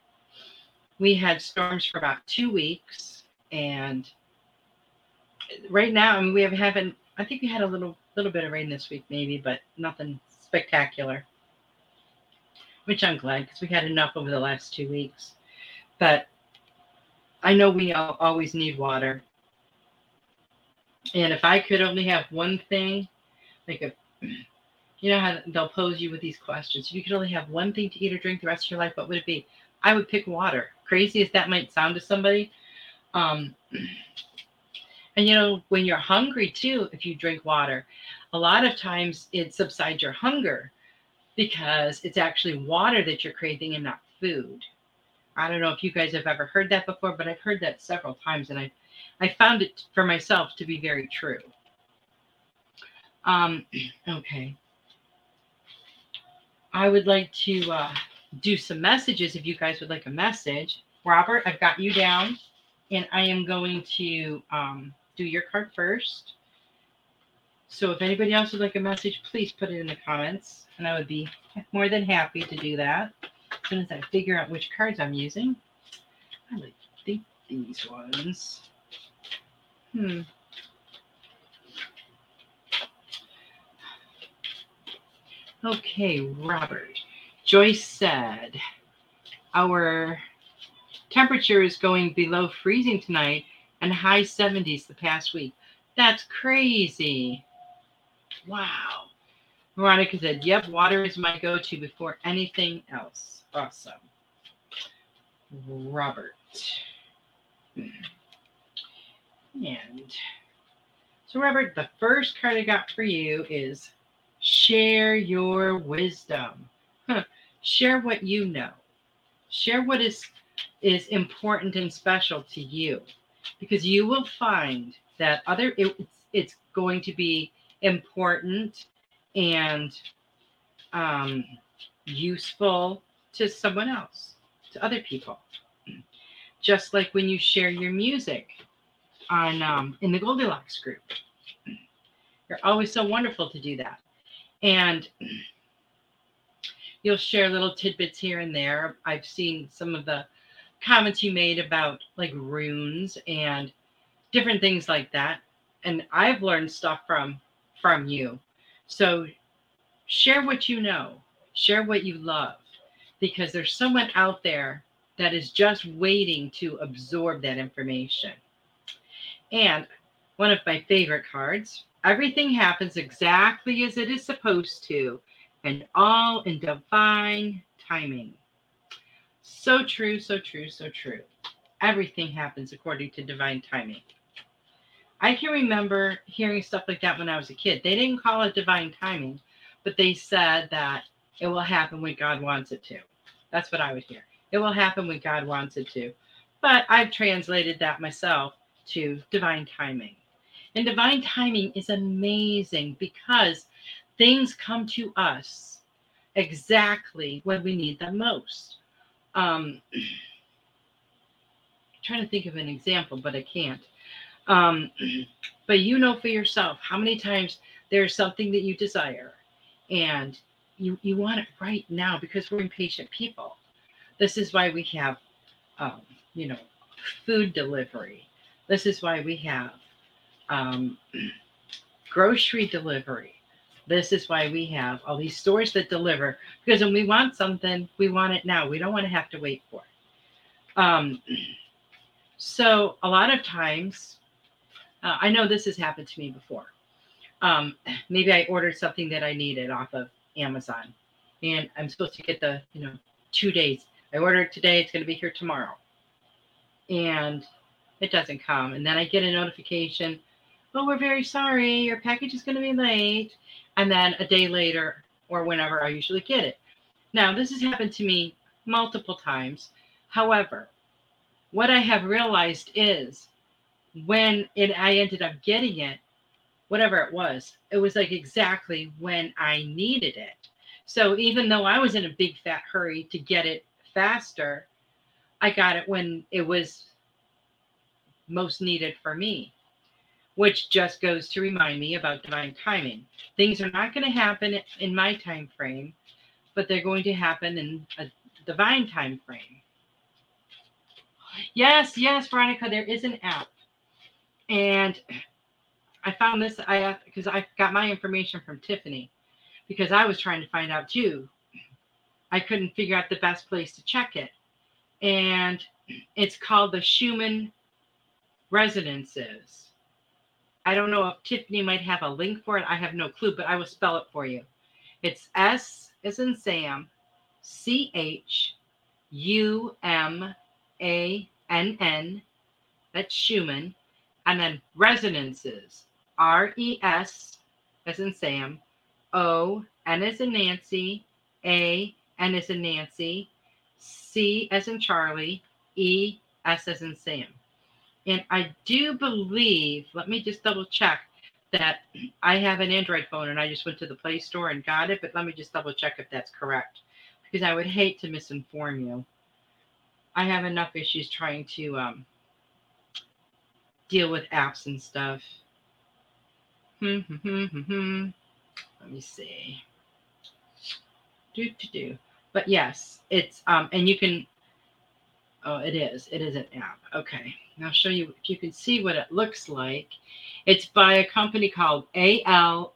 We had storms for about two weeks, and right now, I mean, we have haven't. I think we had a little little bit of rain this week, maybe, but nothing spectacular. Which I'm glad because we had enough over the last two weeks. But I know we all, always need water. And if I could only have one thing, like a (clears throat) you know how they'll pose you with these questions. If you could only have one thing to eat or drink the rest of your life, what would it be? I would pick water. Crazy as that might sound to somebody. Um, (clears throat) and you know, when you're hungry too, if you drink water, a lot of times it subsides your hunger because it's actually water that you're craving and not food. I don't know if you guys have ever heard that before, but I've heard that several times and I I found it for myself to be very true. Um, (clears throat) okay. I would like to uh, do some messages if you guys would like a message. Robert, I've got you down, and I am going to um, do your card first. So if anybody else would like a message, please put it in the comments, and I would be more than happy to do that. As soon as I figure out which cards I'm using, I like think these ones. Hmm. Okay, Robert. Joyce said, Our temperature is going below freezing tonight and high 70s the past week. That's crazy. Wow. Veronica said, Yep, water is my go to before anything else. Awesome. Robert. And so, Robert, the first card I got for you is share your wisdom. Huh. Share what you know. Share what is is important and special to you, because you will find that other it, it's, it's going to be important and um, useful to someone else, to other people. Just like when you share your music on um, in the Goldylocks group, you're always so wonderful to do that, and you'll share little tidbits here and there. I've seen some of the comments you made about like runes and different things like that, and I've learned stuff from from you. So share what you know, share what you love, because there's someone out there that is just waiting to absorb that information. And one of my favorite cards everything happens exactly as it is supposed to, and all in divine timing. So true, so true, so true. Everything happens according to divine timing. I can remember hearing stuff like that when I was a kid. They didn't call it divine timing, but they said that it will happen when God wants it to. That's what I would hear. It will happen when God wants it to. But I've translated that myself to divine timing. And divine timing is amazing because things come to us exactly when we need them most. Um, (clears throat) trying to think of an example, but I can't. Um, (clears throat) but you know for yourself how many times there's something that you desire and you, you want it right now because we're impatient people. This is why we have, um, you know, food delivery. This is why we have um, (clears throat) grocery delivery. This is why we have all these stores that deliver because when we want something, we want it now. We don't want to have to wait for it. Um, so a lot of times, uh, I know this has happened to me before. Um, maybe I ordered something that I needed off of Amazon, and I'm supposed to get the you know two days. I ordered today; it's going to be here tomorrow, and it doesn't come. And then I get a notification well, we're very sorry, your package is going to be late. And then a day later, or whenever I usually get it. Now, this has happened to me multiple times. However, what I have realized is when it, I ended up getting it, whatever it was, it was like exactly when I needed it. So even though I was in a big fat hurry to get it faster, I got it when it was most needed for me which just goes to remind me about divine timing. Things are not going to happen in my time frame, but they're going to happen in a divine time frame. Yes, yes, Veronica, there is an app. And I found this I uh, because I got my information from Tiffany because I was trying to find out too. I couldn't figure out the best place to check it. And it's called the Schumann Resonances I don't know if Tiffany might have a link for it. I have no clue, but I will spell it for you. It's S as in Sam, C H U M A N N. That's Schumann. And then resonances, R E S as in Sam, O, N as in Nancy, A, N as in Nancy, C as in Charlie, E, S as in Sam. And I do believe, let me just double check that I have an Android phone and I just went to the Play Store and got it, but let me just double check if that's correct because I would hate to misinform you. I have enough issues trying to um, deal with apps and stuff. Hmm, hmm, hmm, let me see. Do, do, do. But yes, it's, um, and you can Oh, it is. It is an app. Okay. I'll show you if you can see what it looks like. It's by a company called ALEXYZ.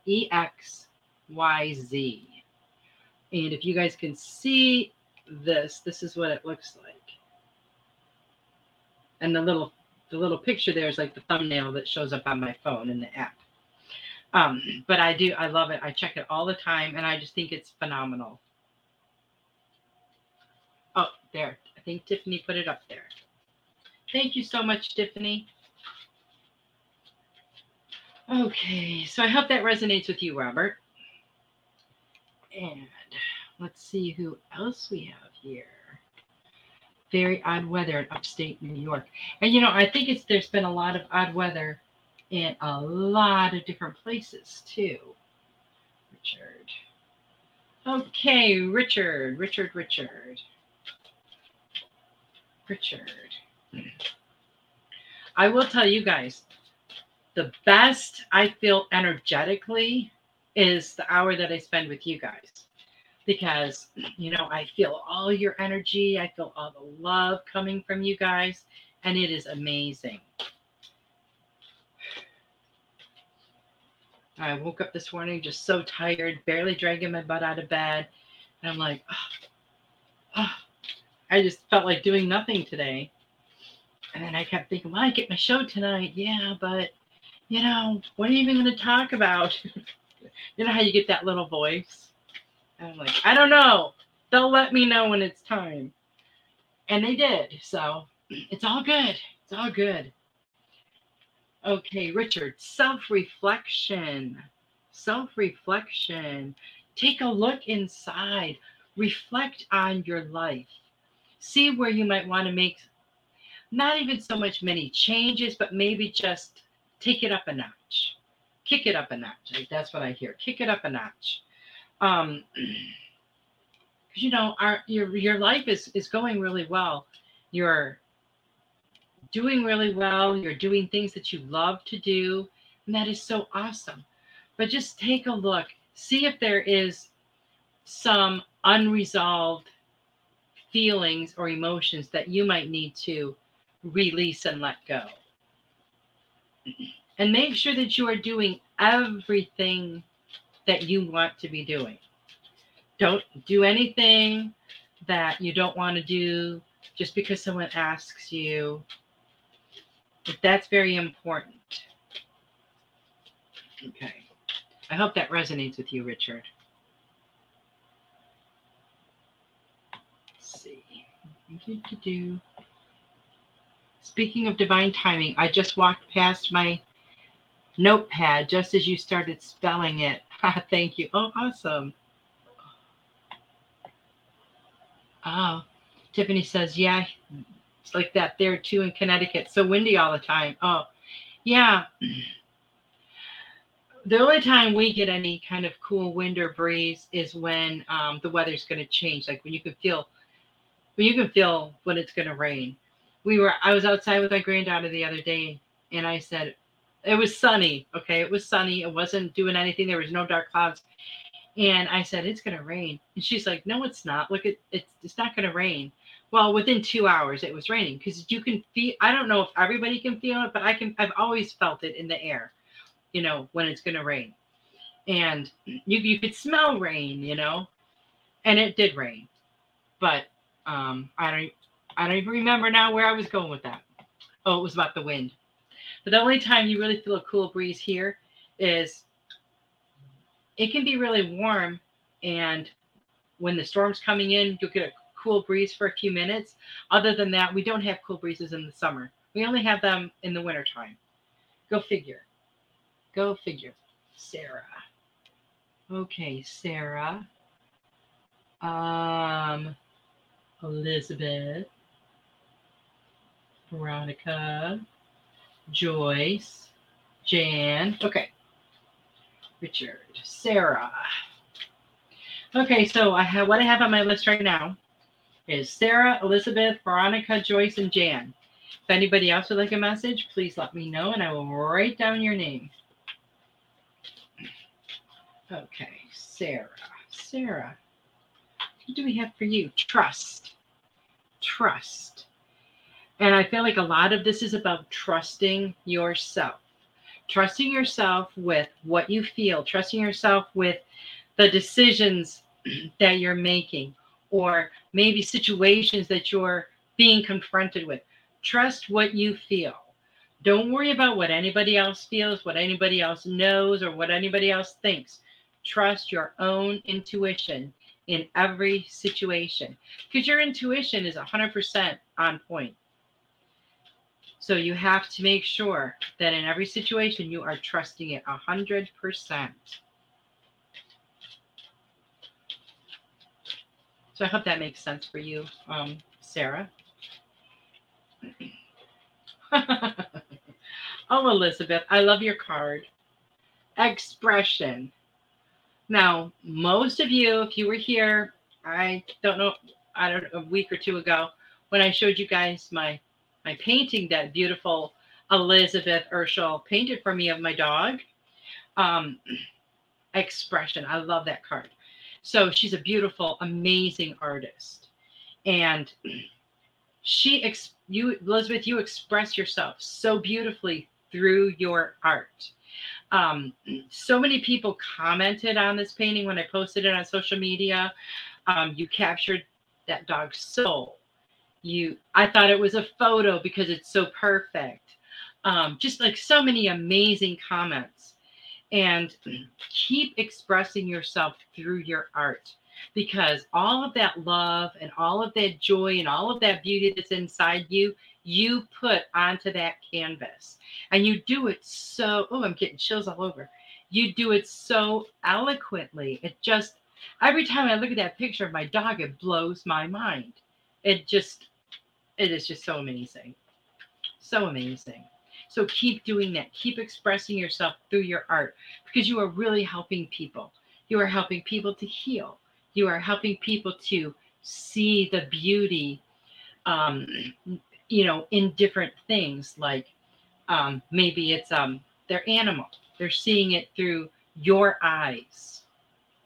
And if you guys can see this, this is what it looks like. And the little the little picture there is like the thumbnail that shows up on my phone in the app. Um, but I do, I love it. I check it all the time and I just think it's phenomenal. Oh, there. I think Tiffany put it up there. Thank you so much, Tiffany. Okay, so I hope that resonates with you, Robert. And let's see who else we have here. Very odd weather in upstate New York. And you know, I think it's there's been a lot of odd weather in a lot of different places too. Richard. Okay, Richard, Richard, Richard. Richard. I will tell you guys, the best I feel energetically is the hour that I spend with you guys. Because, you know, I feel all your energy, I feel all the love coming from you guys, and it is amazing. I woke up this morning just so tired, barely dragging my butt out of bed. And I'm like, oh, oh. I just felt like doing nothing today. And then I kept thinking, well, I get my show tonight. Yeah, but, you know, what are you even going to talk about? (laughs) you know how you get that little voice? And I'm like, I don't know. They'll let me know when it's time. And they did. So (clears throat) it's all good. It's all good. Okay, Richard, self reflection. Self reflection. Take a look inside, reflect on your life, see where you might want to make not even so much many changes, but maybe just take it up a notch, kick it up a notch. That's what I hear. Kick it up a notch. Um, (clears throat) because you know, our your your life is is going really well. You're doing really well, you're doing things that you love to do, and that is so awesome. But just take a look, see if there is some unresolved feelings or emotions that you might need to release and let go. And make sure that you are doing everything that you want to be doing. Don't do anything that you don't want to do just because someone asks you But that's very important. Okay. I hope that resonates with you, Richard. Let's see. Speaking of divine timing, I just walked past my notepad just as you started spelling it. (laughs) Thank you. Oh, awesome. Oh, Tiffany says, yeah, it's like that there too in Connecticut. So windy all the time. Oh, yeah. The only time we get any kind of cool wind or breeze is when um, the weather's going to change. Like when you can feel, when you can feel when it's going to rain. We were, I was outside with my granddaughter the other day, and I said, it was sunny. Okay, it was sunny. It wasn't doing anything. There was no dark clouds. And I said, it's going to rain. And she's like, no, it's not. Look, at it's, it's not going to rain well within two hours it was raining because you can feel i don't know if everybody can feel it but i can i've always felt it in the air you know when it's going to rain and you, you could smell rain you know and it did rain but um i don't i don't even remember now where i was going with that oh it was about the wind but the only time you really feel a cool breeze here is it can be really warm and when the storm's coming in you'll get a cool breeze for a few minutes. Other than that, we don't have cool breezes in the summer. We only have them in the wintertime. Go figure. Go figure. Sarah. Okay, Sarah. Um, Elizabeth. Veronica. Joyce. Jan. Okay. Richard. Sarah. Okay, so I have what I have on my list right now is Sarah, Elizabeth, Veronica, Joyce, and Jan. If anybody else would like a message, please let me know and I will write down your name. Okay, Sarah. Sarah, what do we have for you? Trust. Trust. And I feel like a lot of this is about trusting yourself, trusting yourself with what you feel, trusting yourself with the decisions (clears throat) that you're making, or maybe situations that you're being confronted with. Trust what you feel. Don't worry about what anybody else feels, what anybody else knows, or what anybody else thinks. Trust your own intuition in every situation because your intuition is 100% on point. So you have to make sure that in every situation you are trusting it 100%. So I hope that makes sense for you, um, Sarah. (laughs) oh, Elizabeth, I love your card. Expression. Now, most of you, if you were here, I don't know, I don't know, a week or two ago, when I showed you guys my my painting that beautiful Elizabeth Urschel painted for me of my dog. Um, (clears throat) expression. I love that card. So she's a beautiful, amazing artist, and (clears throat) she ex- you Elizabeth, you express yourself so beautifully through your art. Um, (clears throat) so many people commented on this painting when I posted it on social media. Um, you captured that dog's soul. You, I thought it was a photo because it's so perfect. Um, just like so many amazing comments. And keep expressing yourself through your art because all of that love and all of that joy and all of that beauty that's inside you you put onto that canvas. And you do it so, oh, I'm getting chills all over. You do it so eloquently. It just, every time I look at that picture of my dog, it blows my mind. It just, it is just so amazing. So amazing. So keep doing that. Keep expressing yourself through your art because you are really helping people. You are helping people to heal. You are helping people to see the beauty um, you know, in different things. Like um, maybe it's um, their animal. They're seeing it through your eyes.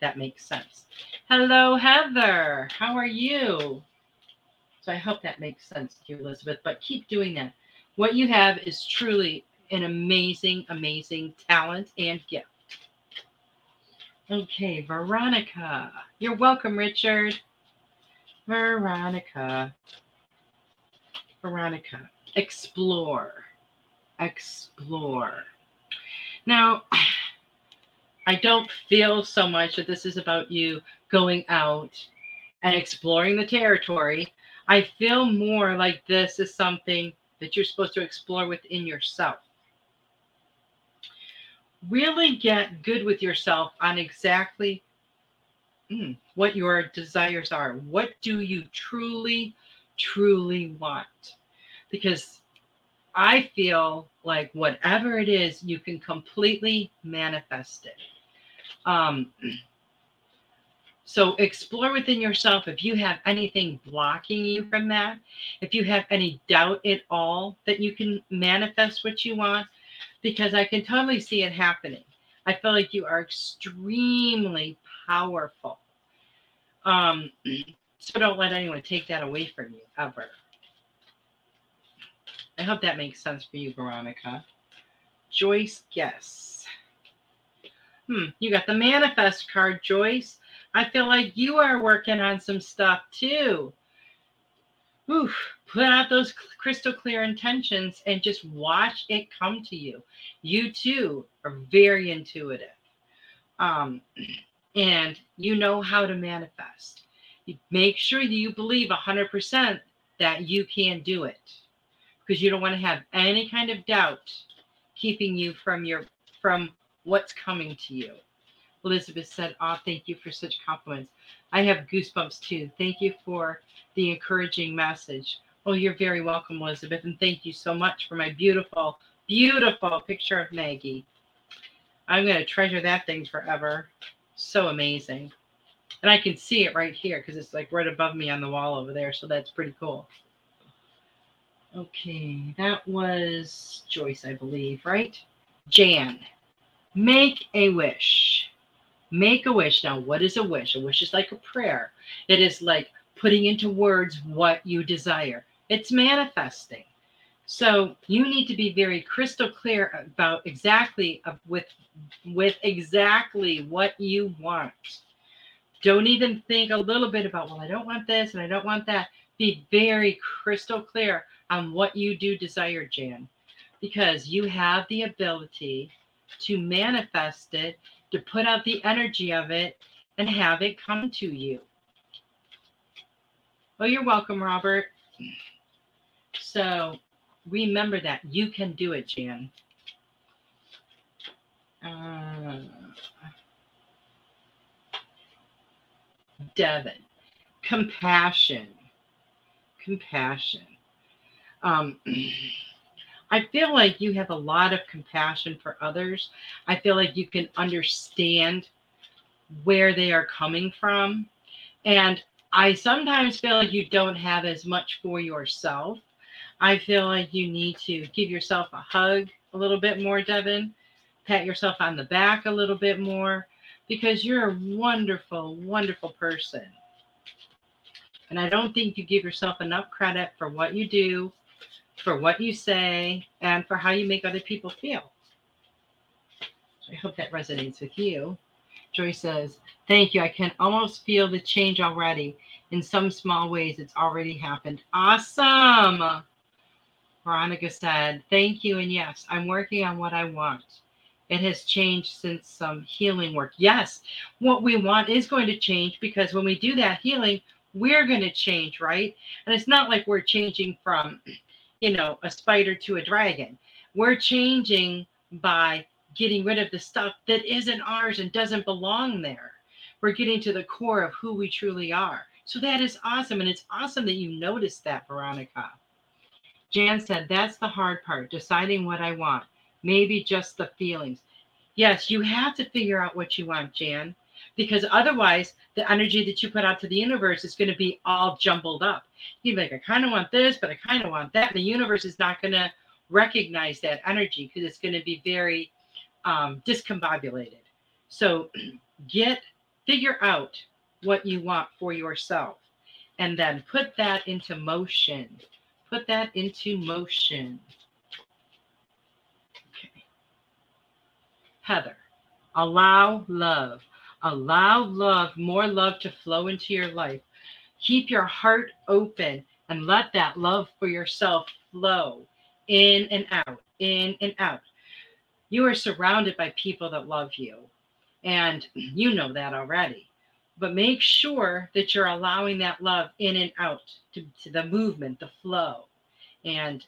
That makes sense. Hello, Heather. How are you? So I hope that makes sense to you, Elizabeth. But keep doing that. What you have is truly an amazing, amazing talent and gift. Okay, Veronica. You're welcome, Richard. Veronica. Veronica, explore. Explore. Now, (sighs) I don't feel so much that this is about you going out and exploring the territory. I feel more like this is something that you're supposed to explore within yourself. Really get good with yourself on exactly mm, what your desires are. What do you truly truly want. Because I feel like whatever it is, you can completely manifest it. Um, (clears throat) so explore within yourself if you have anything blocking you from that, if you have any doubt at all that you can manifest what you want, because I can totally see it happening. I feel like you are extremely powerful. Um, so don't let anyone take that away from you ever. I hope that makes sense for you, Veronica. Joyce yes. Hmm, you got the manifest card, Joyce. I feel like you are working on some stuff too. Oof, put out those crystal clear intentions and just watch it come to you. You too are very intuitive. Um, and you know how to manifest make sure that you believe 100% that you can do it because you don't want to have any kind of doubt keeping you from your from what's coming to you elizabeth said oh thank you for such compliments i have goosebumps too thank you for the encouraging message oh you're very welcome elizabeth and thank you so much for my beautiful beautiful picture of maggie i'm going to treasure that thing forever so amazing and I can see it right here because it's like right above me on the wall over there. So that's pretty cool. Okay, that was Joyce, I believe, right? Jan, make a wish. Make a wish. Now, what is a wish? A wish is like a prayer. It is like putting into words what you desire. it's manifesting. So you need to be very crystal clear about exactly with with exactly what you want. Don't even think a little bit about, well, I don't want this and I don't want that. Be very crystal clear on what you do desire, Jan, because you have the ability to manifest it, to put out the energy of it, and have it come to you. Oh, you're welcome, Robert. So remember that you can do it, Jan. Uh, Devin, compassion, compassion. Um, (clears throat) I feel like you have a lot of compassion for others. I feel like you can understand where they are coming from. And I sometimes feel like you don't have as much for yourself. I feel like you need to give yourself a hug a little bit more, Devin. Pat yourself on the back a little bit more because you're a wonderful, wonderful person. And I don't think you give yourself enough credit for what you do, for what you say, and for how you make other people feel. I hope that resonates with you. Joy says, Thank you. I can almost feel the change already. In some small ways, it's already happened. Awesome. Veronica said, Thank you. And yes, I'm working on what I want. It has changed since some healing work. Yes, what we want is going to change because when we do that healing, we're going to change, right? And it's not like we're changing from, you know, a spider to a dragon. We're changing by getting rid of the stuff that isn't ours and doesn't belong there. We're getting to the core of who we truly are. So that is awesome. And it's awesome that you noticed that, Veronica. Jan said, That's the hard part, deciding what I want. Maybe just the feelings. Yes, you have to figure out what you want, Jan, because otherwise, the energy that you put out to the universe is going to be all jumbled up. You'd be like, I kind of want this, but I kind of want that. And the universe is not going to recognize that energy because it's going to be very um, discombobulated. So (clears throat) get figure out what you want for yourself and then put that into motion. Put that into motion. Okay. Heather, allow love. Allow love, more love to flow into your life. Keep your heart open and let that love for yourself flow in and out, in and out you are surrounded by people that love you. And you know that already. But make sure that you're allowing that love in and out to, to the movement, the flow. And,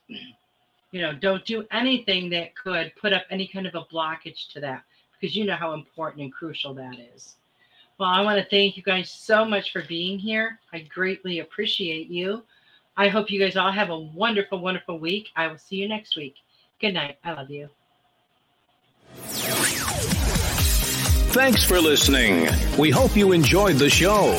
you know, don't do anything that could put up any kind of a blockage to that because you know how important and crucial that is. Well, I want to thank you guys so much for being here. I greatly appreciate you. I hope you guys all have a wonderful, wonderful week. I will see you next week. Good night. I love you. Thanks for listening. We hope you enjoyed the show.